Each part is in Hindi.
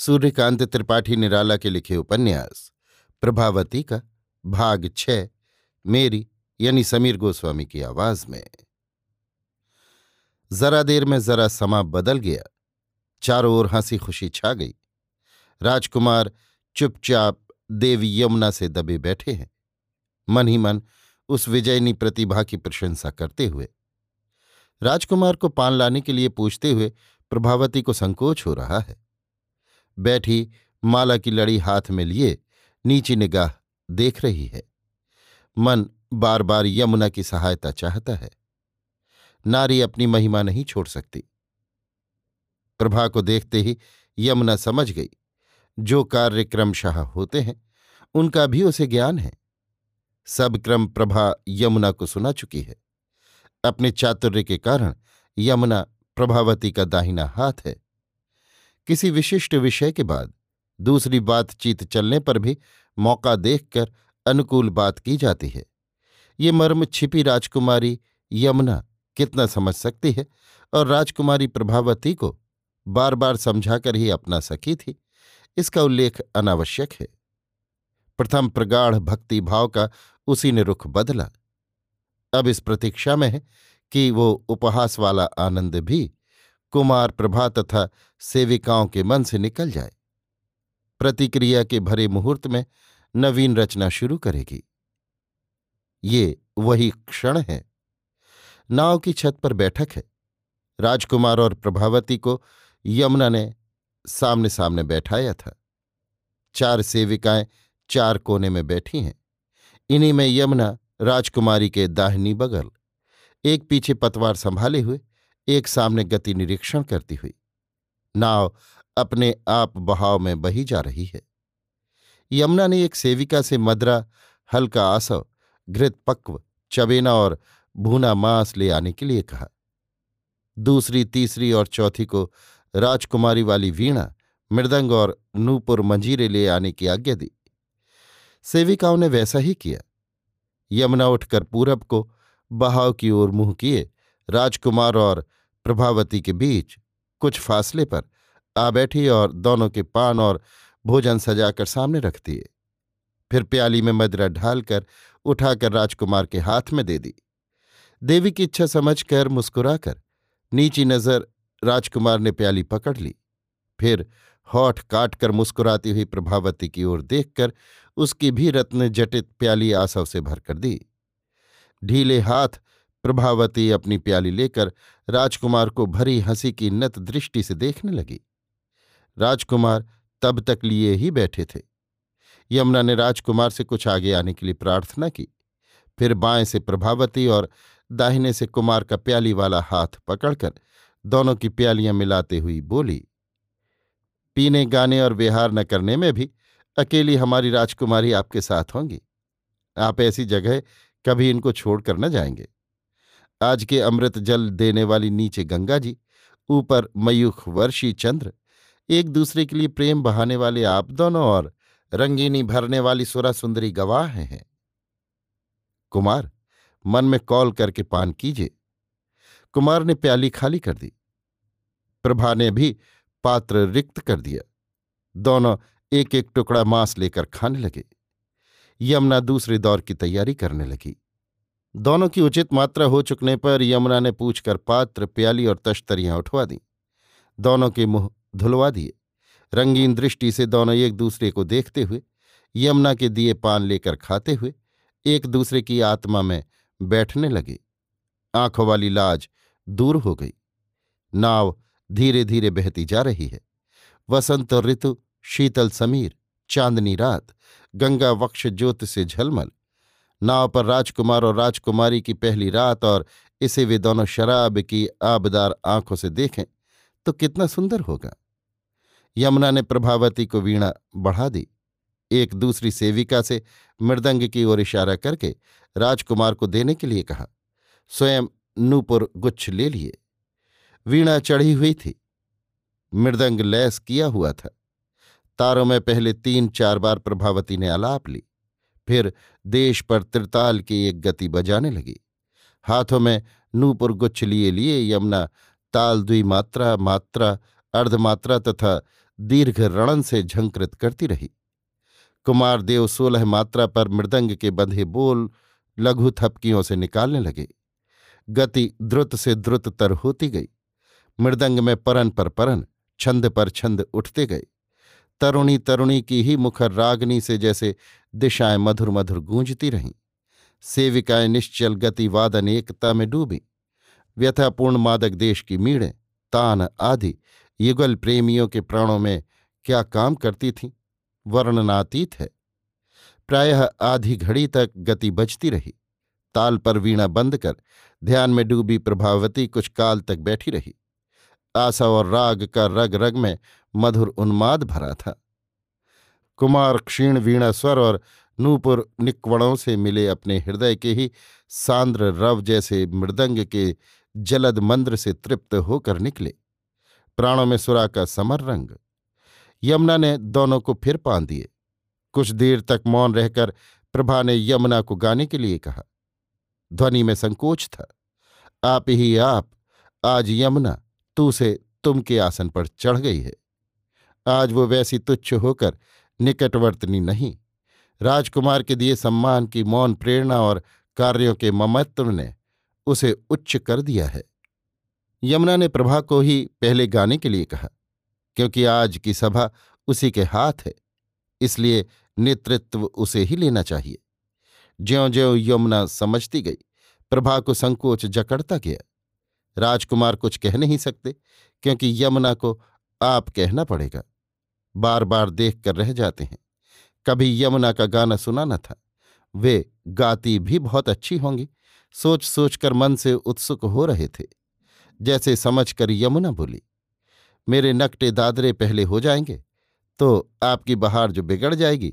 सूर्यकांत त्रिपाठी निराला के लिखे उपन्यास, प्रभावती का भाग छ, मेरी, यानी समीर गोस्वामी की आवाज़ में। जरा देर में जरा समा बदल गया, चारों ओर हँसी खुशी छा गई। राजकुमार चुपचाप देवी यमुना से दबे बैठे हैं। मन ही मन उस विजयनी प्रतिभा की प्रशंसा करते हुए। राजकुमार को पान लाने के लिए पूछते हुए प्रभावती को संकोच हो रहा है। बैठी माला की लड़ी हाथ में लिए, नीची निगाह देख रही है। मन बार बार यमुना की सहायता चाहता है। नारी अपनी महिमा नहीं छोड़ सकती। प्रभा को देखते ही यमुना समझ गई। जो कार्य क्रमशः होते हैं, उनका भी उसे ज्ञान है। सब क्रम प्रभा यमुना को सुना चुकी है। अपने चातुर्य के कारण यमुना प्रभावती का दाहिना हाथ है। किसी विशिष्ट विषय के बाद। दूसरी बातचीत चलने पर भी मौका देखकर अनुकूल बात की जाती है। ये मर्म छिपी राजकुमारी यमुना कितना समझ सकती है और राजकुमारी प्रभावती को बार बार समझाकर ही अपना सकी थी, इसका उल्लेख अनावश्यक है। प्रथम प्रगाढ़ भक्ति भाव का उसी ने रुख बदला। अब इस प्रतीक्षा में है कि वो उपहास वाला आनंद भी कुमार प्रभा तथा सेविकाओं के मन से निकल जाए। प्रतिक्रिया के भरे मुहूर्त में नवीन रचना शुरू करेगी। ये वही क्षण है। नाव की छत पर बैठक है। राजकुमार और प्रभावती को यमुना ने सामने सामने बैठाया था। चार सेविकाएँ चार कोने में बैठी हैं। इन्हीं में यमुना राजकुमारी के दाहिनी बगल, एक पीछे पतवार संभाले हुए एक सामने गति निरीक्षण करती हुई, नाव अपने आप बहाव में बही जा रही है। यमुना ने एक सेविका से मदरा, हल्का आसव, घृत पक्व, चबेना और भूना मांस ले आने के लिए कहा। दूसरी, तीसरी और चौथी को राजकुमारी वाली वीणा, मृदंग और नूपुर मंजीरे ले आने की आज्ञा दी। सेविकाओं ने वैसा ही किया। यमुना उठकर पूरब को बहाव की ओर मुँह किए राजकुमार और प्रभावती के बीच कुछ फासले पर आ बैठी और दोनों के पान और भोजन सजाकर सामने रख दिए। फिर प्याली में मदरा ढालकर उठाकर राजकुमार के हाथ में दे दी। देवी की इच्छा समझकर मुस्कुराकर नीची नज़र राजकुमार ने प्याली पकड़ ली। फिर होठ काट कर मुस्कुराती हुई प्रभावती की ओर देखकर उसकी भी रत्न जटित प्याली आसव से भरकर दी। ढीले हाथ प्रभावती अपनी प्याली लेकर राजकुमार को भरी हँसी की नत दृष्टि से देखने लगी। राजकुमार तब तक लिए ही बैठे थे। यमुना ने राजकुमार से कुछ आगे आने के लिए प्रार्थना की। फिर बाएँ से प्रभावती और दाहिने से कुमार का प्याली वाला हाथ पकड़कर दोनों की प्यालियाँ मिलाते हुई बोली, पीने, गाने और विहार न करने में भी अकेली हमारी राजकुमारी आपके साथ होंगी। आप ऐसी जगह कभी इनको छोड़कर न जाएँगे। आज के अमृत जल देने वाली नीचे गंगा जी, ऊपर मयूख वर्षी चंद्र, एक दूसरे के लिए प्रेम बहाने वाले आप दोनों और रंगीनी भरने वाली सुरा सुंदरी गवाह हैं। कुमार, मन में कॉल करके पान कीजिए। कुमार ने प्याली खाली कर दी। प्रभा ने भी पात्र रिक्त कर दिया। दोनों एक एक टुकड़ा मांस लेकर खाने लगे। यमुना दूसरे दौर की तैयारी करने लगी। दोनों की उचित मात्रा हो चुकने पर यमुना ने पूछकर पात्र, प्याली और तश्तरियाँ उठवा दी। दोनों के मुँह धुलवा दिए। रंगीन दृष्टि से दोनों एक दूसरे को देखते हुए, यमुना के दिए पान लेकर खाते हुए, एक दूसरे की आत्मा में बैठने लगे। आँखों वाली लाज दूर हो गई। नाव धीरे धीरे बहती जा रही है। वसंत ऋतु, शीतल समीर, चांदनी रात, गंगा वक्ष ज्योत से झलमल। नाव पर राजकुमार और राजकुमारी की पहली रात और इसे वे दोनों शराब की आबदार आँखों से देखें तो कितना सुंदर होगा। यमुना ने प्रभावती को वीणा बढ़ा दी। एक दूसरी सेविका से मृदंग की ओर इशारा करके राजकुमार को देने के लिए कहा, स्वयं नूपुर गुच्छ ले लिए। वीणा चढ़ी हुई थी। मृदंग लैस किया हुआ था। तारों में पहले तीन चार बार प्रभावती ने आलाप ली। फिर देश पर त्रिताल की एक गति बजाने लगी। हाथों में नूपुर गुच्छ लिए लिए यमुना ताल द्विमात्रा मात्रा अर्धमात्रा तथा दीर्घ रणन से झंकृत करती रही। कुमार देव सोलह मात्रा पर मृदंग के बंधे बोल लघु थपकियों से निकालने लगे। गति द्रुत से द्रुततर होती गई। मृदंग में परन पर परन, छंद पर छंद उठते गए। तरुणी तरुणी की ही मुखर रागनी से जैसे दिशाएँ मधुर मधुर गूंजती रहीं। सेविकाएँ निश्चल गति वादन एकता में डूबी। व्यथापूर्ण मादक देश की मीड़ें, तान आदि युगल प्रेमियों के प्राणों में क्या काम करती थीं? वर्णनातीत है। प्रायः आधी घड़ी तक गति बजती रही। ताल पर वीणा बंद कर ध्यान में डूबी प्रभावती कुछ काल तक बैठी रही। आशा और राग का रग रग में मधुर उन्माद भरा था। कुमार क्षीण वीणा स्वर और नूपुर निक्वणों से मिले अपने हृदय के ही सांद्र रव जैसे मृदंग के जलद मंद्र से तृप्त होकर निकले। प्राणों में सुरा का समर रंग। यमुना ने दोनों को फिर पान दिए। कुछ देर तक मौन रहकर प्रभा ने यमुना को गाने के लिए कहा। ध्वनि में संकोच था। आप ही आप, आज यमुना। तू से तुम के आसन पर चढ़ गई है। आज वो वैसी तुच्छ होकर निकटवर्तनी नहीं। राजकुमार के दिए सम्मान की मौन प्रेरणा और कार्यों के ममत्व ने उसे उच्च कर दिया है। यमुना ने प्रभा को ही पहले गाने के लिए कहा, क्योंकि आज की सभा उसी के हाथ है, इसलिए नेतृत्व उसे ही लेना चाहिए। ज्यो ज्यो यमुना समझती गई, प्रभा को संकोच जकड़ता गया। राजकुमार कुछ कह नहीं सकते, क्योंकि यमुना को आप कहना पड़ेगा। बार बार देख कर रह जाते हैं। कभी यमुना का गाना सुना न था। वे गाती भी बहुत अच्छी होंगी। सोच सोचकर मन से उत्सुक हो रहे थे। जैसे समझ कर यमुना बोली, मेरे नकटे दादरे पहले हो जाएँगे तो आपकी बहार जो बिगड़ जाएगी,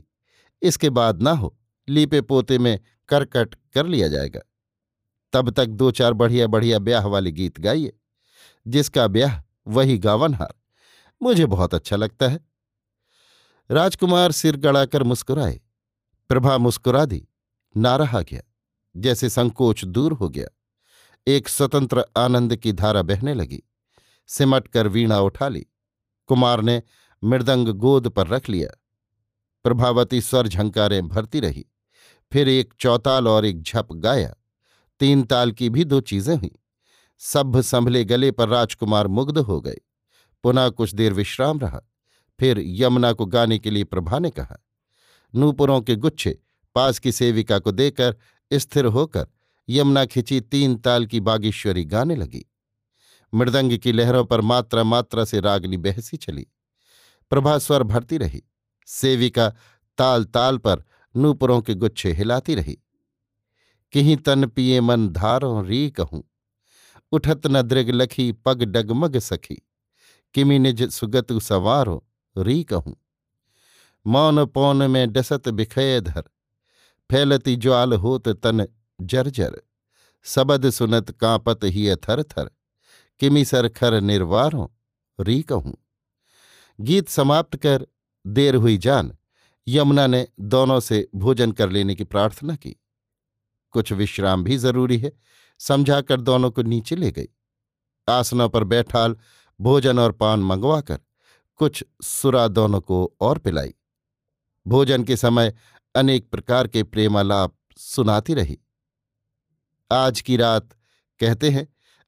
इसके बाद ना हो लीपे पोते में करकट कर लिया जाएगा। तब तक दो चार बढ़िया बढ़िया ब्याह वाले गीत गाइए, जिसका ब्याह वही गावनहार। मुझे बहुत अच्छा लगता है। राजकुमार सिर गड़ाकर मुस्कुराए। प्रभा मुस्कुरा दी। ना रहा गया। जैसे संकोच दूर हो गया। एक स्वतंत्र आनंद की धारा बहने लगी। सिमट कर वीणा उठा ली। कुमार ने मृदंग गोद पर रख लिया। प्रभावती स्वर झंकारें भरती रही। फिर एक चौताल और एक झप गाया। तीन ताल की भी दो चीज़ें हुई। सभ्य संभले गले पर राजकुमार मुग्ध हो गए। पुनः कुछ देर विश्राम रहा। फिर यमुना को गाने के लिए प्रभा ने कहा, नूपुरों के गुच्छे पास की सेविका को देकर स्थिर होकर यमुना खिंची तीन ताल की बागेश्वरी गाने लगी। मृदंग की लहरों पर मात्रा मात्रा से रागनी बहसी चली। प्रभा स्वर भरती रही। सेविका ताल ताल पर नूपुरों के गुच्छे हिलाती रही। किही तन पिए मन धारो री कहूँ उठत न दृग लखी पग डगमग सखी। किमि निज सुगतु सवारो री कहूँ मौन पौन में डसत बिखय धर। फैलती ज्वाल होत तन जर्जर। सबद सुनत कांपत ही थर थर। किमि सरखर निर्वारों री कहूँ गीत समाप्त कर देर हुई जान। यमुना ने दोनों से भोजन कर लेने की प्रार्थना की। कुछ विश्राम भी ज़रूरी है। समझाकर दोनों को नीचे ले गई। आसनों पर बैठाल भोजन और पान मंगवाकर कुछ सुरा दोनों को और पिलाई। भोजन के समय अनेक प्रकार के प्रेमालाप सुनाती रही। आज की रात कहते हैं,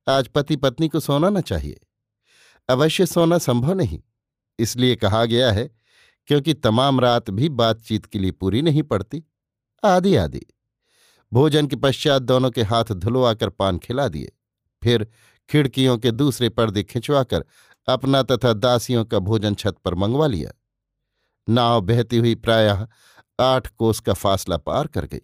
आज पति पत्नी को सोना न चाहिए। अवश्य सोना संभव नहीं। इसलिए कहा गया है, क्योंकि तमाम रात भी बातचीत के लिए पूरी नहीं पड़ती। आदि आदि भोजन के पश्चात दोनों के हाथ धुलवाकर पान खिला दिए। फिर खिड़कियों के दूसरे पर्दे खिंचवाकर अपना तथा दासियों का भोजन छत पर मंगवा लिया। नाव बहती हुई प्रायः आठ कोस का फासला पार कर गई।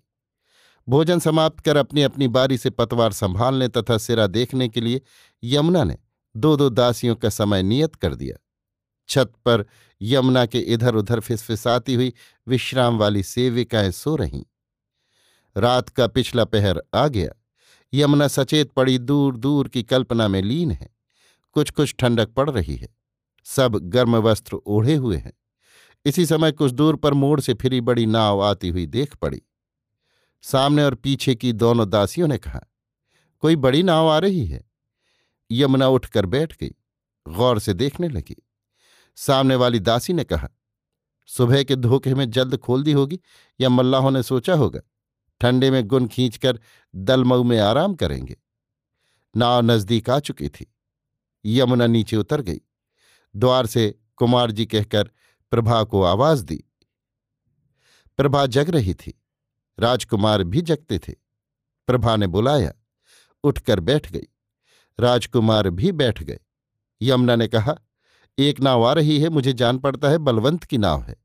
भोजन समाप्त कर अपनी अपनी बारी से पतवार संभालने तथा सिरा देखने के लिए यमुना ने दो दो दासियों का समय नियत कर दिया। छत पर यमुना के इधर उधर फिसफिसाती हुई विश्राम वाली सेविकाएँ सो रहीं। रात का पिछला पहर आ गया। यमुना सचेत पड़ी दूर दूर की कल्पना में लीन है। कुछ कुछ ठंडक पड़ रही है। सब गर्म वस्त्र ओढ़े हुए हैं। इसी समय कुछ दूर पर मोड़ से फिरी बड़ी नाव आती हुई देख पड़ी। सामने और पीछे की दोनों दासियों ने कहा, कोई बड़ी नाव आ रही है? यमुना उठकर बैठ गई, गौर से देखने लगी। सामने वाली दासी ने कहा, सुबह के धोखे में जल्द खोल दी होगी या मल्लाहों ने सोचा होगा? ठंडे में गुन खींचकर दलमऊ में आराम करेंगे। नाव नज़दीक आ चुकी थी। यमुना नीचे उतर गई। द्वार से कुमार जी कहकर प्रभा को आवाज़ दी। प्रभा जग रही थी। राजकुमार भी जगते थे। प्रभा ने बुलाया। उठकर बैठ गई। राजकुमार भी बैठ गए। यमुना ने कहा, एक नाव आ रही है, मुझे जान पड़ता है, बलवंत की नाव है।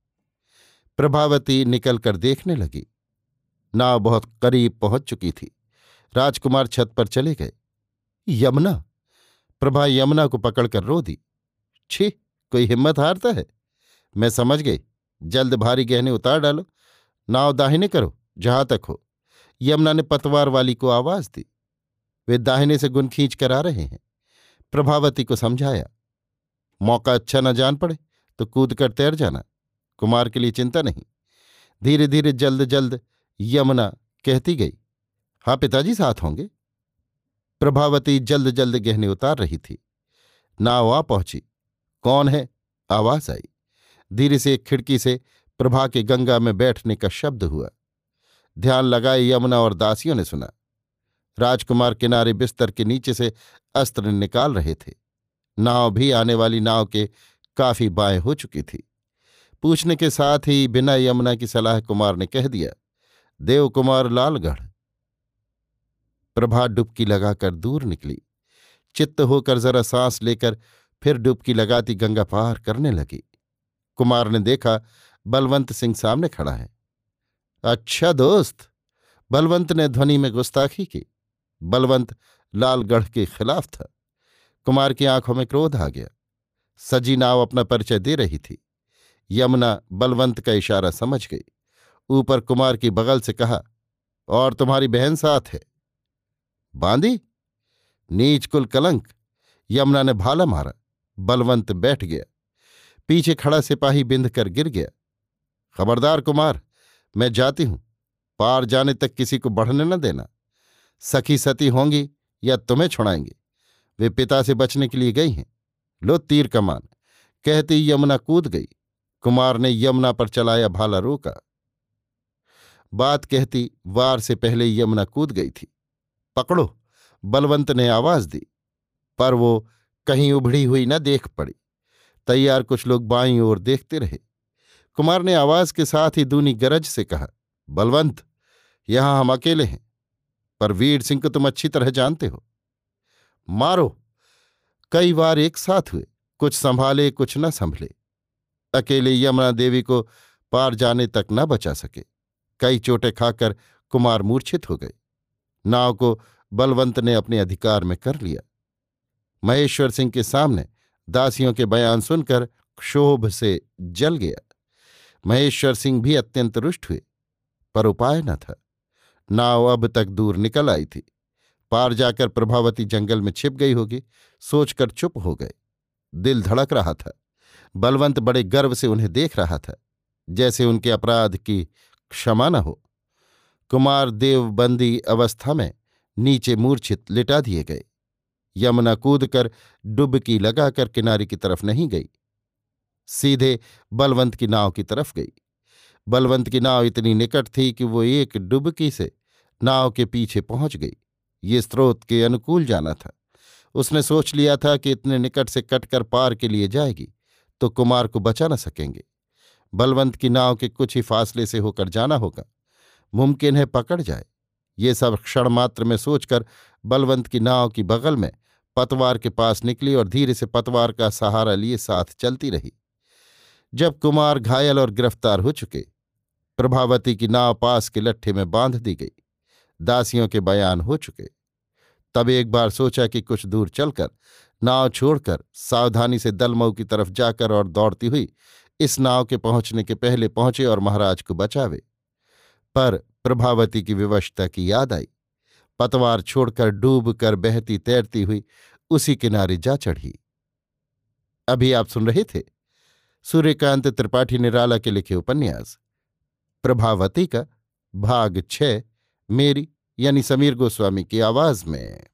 प्रभावती निकलकर देखने लगी। नाव बहुत करीब पहुँच चुकी थी। राजकुमार छत पर चले गए। यमुना? प्रभा यमुना को पकड़कर रो दी। छी, कोई हिम्मत हारता है? मैं समझ गई। जल्द भारी गहने उतार डालो। नाव दाहिने करो, जहाँ तक हो। यमुना ने पतवार वाली को आवाज़ दी। वे दाहिने से गुन खींच कर आ रहे हैं। प्रभावती को समझाया। मौका अच्छा न जान पड़े तो कूद कर तैर जाना। कुमार के लिए चिंता नहीं। धीरे धीरे जल्द जल्द यमुना कहती गई हाँ पिताजी साथ होंगे। प्रभावती जल्द जल्द गहने उतार रही थी। नाव आ पहुँची। कौन है? आवाज़ आई। धीरे से एक खिड़की से प्रभा के गंगा में बैठने का शब्द हुआ। ध्यान लगाए यमुना और दासियों ने सुना। राजकुमार किनारे बिस्तर के नीचे से अस्त्र निकाल रहे थे। नाव भी आने वाली नाव के काफ़ी बाएँ हो चुकी थी। पूछने के साथ ही बिना यमुना की सलाह कुमार ने कह दिया देवकुमार लालगढ़। प्रभा डुबकी लगाकर दूर निकली। चित्त होकर जरा सांस लेकर फिर डुबकी लगाती गंगा पार करने लगी। कुमार ने देखा, बलवंत सिंह सामने खड़ा है। अच्छा दोस्त, बलवंत ने ध्वनि में गुस्ताखी की। बलवंत लालगढ़ के खिलाफ था। कुमार की आँखों में क्रोध आ गया। सजी नाव अपना परिचय दे रही थी। यमुना बलवंत का इशारा समझ गई। ऊपर कुमार की बगल से कहा, और तुम्हारी बहन साथ है। बांदी, नीच कुल कलंक, यमुना ने भाला मारा, बलवंत बैठ गया, पीछे खड़ा सिपाही बिंध कर गिर गया। खबरदार कुमार, मैं जाती हूँ, पार जाने तक किसी को बढ़ने न देना। सखी सती होंगी या तुम्हें छुड़ाएँगे, वे पिता से बचने के लिए गई हैं। लो तीर कमान, कहती यमुना कूद गई। कुमार ने यमुना पर चलाया भाला रोका। बात कहती, वार से पहले यमुना कूद गई थी। पकड़ो, बलवंत ने आवाज़ दी, पर वो कहीं उभड़ी हुई न देख पड़ी। तैयार कुछ लोग बाई ओर देखते रहे। कुमार ने आवाज़ के साथ ही दूनी गरज से कहा, बलवंत, यहाँ हम अकेले हैं, पर वीर सिंह को तुम अच्छी तरह जानते हो। मारो, कई बार एक साथ हुए, कुछ संभाले, कुछ न संभले। अकेले यमुना देवी को पार जाने तक न बचा सके। कई चोटें खाकर कुमार मूर्छित हो गए नाव को बलवंत ने अपने अधिकार में कर लिया। महेश्वर सिंह के सामने दासियों के बयान सुनकर क्षोभ से जल गया। महेश्वर सिंह भी अत्यंत रुष्ट हुए, पर उपाय न था। नाव अब तक दूर निकल आई थी। पार जाकर प्रभावती जंगल में छिप गई होगी, सोचकर चुप हो गए। दिल धड़क रहा था। बलवंत बड़े गर्व से उन्हें देख रहा था, जैसे उनके अपराध की क्षमा न हो। कुमार देवबंदी अवस्था में नीचे मूर्छित लिटा दिए गए। यमुना कूदकर डुबकी लगाकर किनारे की तरफ़ नहीं गई। सीधे बलवंत की नाव की तरफ़ गई। बलवंत की नाव इतनी निकट थी कि वो एक डुबकी से नाव के पीछे पहुँच गई। ये स्रोत के अनुकूल जाना था। उसने सोच लिया था कि इतने निकट से कटकर पार के लिए जाएगी तो कुमार को बचा न सकेंगे। बलवंत की नाव के कुछ ही फासले से होकर जाना होगा। मुमकिन है पकड़ जाए। ये सब क्षण मात्र में सोचकर बलवंत की नाव की बगल में पतवार के पास निकली और धीरे से पतवार का सहारा लिए साथ चलती रही। जब कुमार घायल और गिरफ़्तार हो चुके, प्रभावती की नाव पास के लट्ठे में बाँध दी गई। दासियों के बयान हो चुके। तब एक बार सोचा कि कुछ दूर चलकर, नाव छोड़कर सावधानी से दलमऊ की तरफ़ जाकर और दौड़ती हुई इस नाव के पहुँचने के पहले पहुँचे और महाराज को बचावे। पर प्रभावती की विवशता की याद आई। पतवार छोड़कर डूब कर बहती तैरती हुई उसी किनारे जा चढ़ी। अभी आप सुन रहे थे सूर्यकांत त्रिपाठी निराला के लिखे उपन्यास। प्रभावती का भाग छ मेरी यानी समीर गोस्वामी की आवाज़ में।